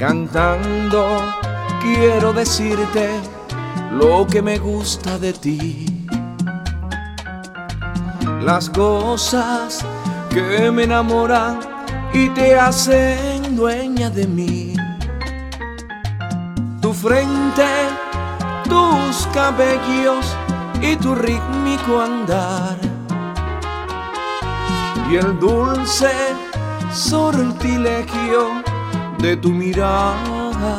Cantando quiero decirte lo que me gusta de ti. Las cosas que me enamoran y te hacen dueña de mí. Tu frente, tus cabellos y tu rítmico andar. Y el dulce sortilegio de tu mirada.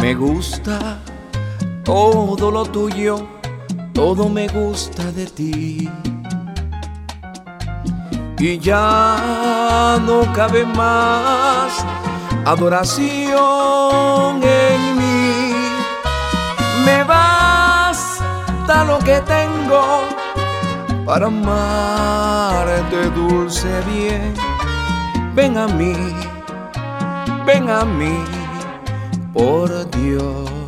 Me gusta todo lo tuyo, todo me gusta de ti. Y ya no cabe más adoración en mí. Me basta lo que tengo para amarte dulce bien ven a mí, ven a mí, por Dios.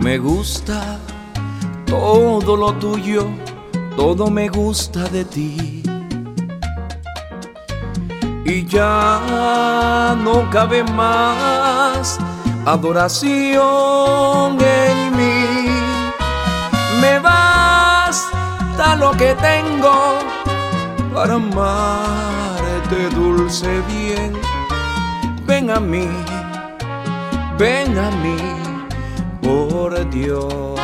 Me gusta todo lo tuyo, todo me gusta de ti. Y ya no cabe más adoración en mí. Me basta lo que tengo para amarte dulce bien. Ven a mí, ven a mí por Dios.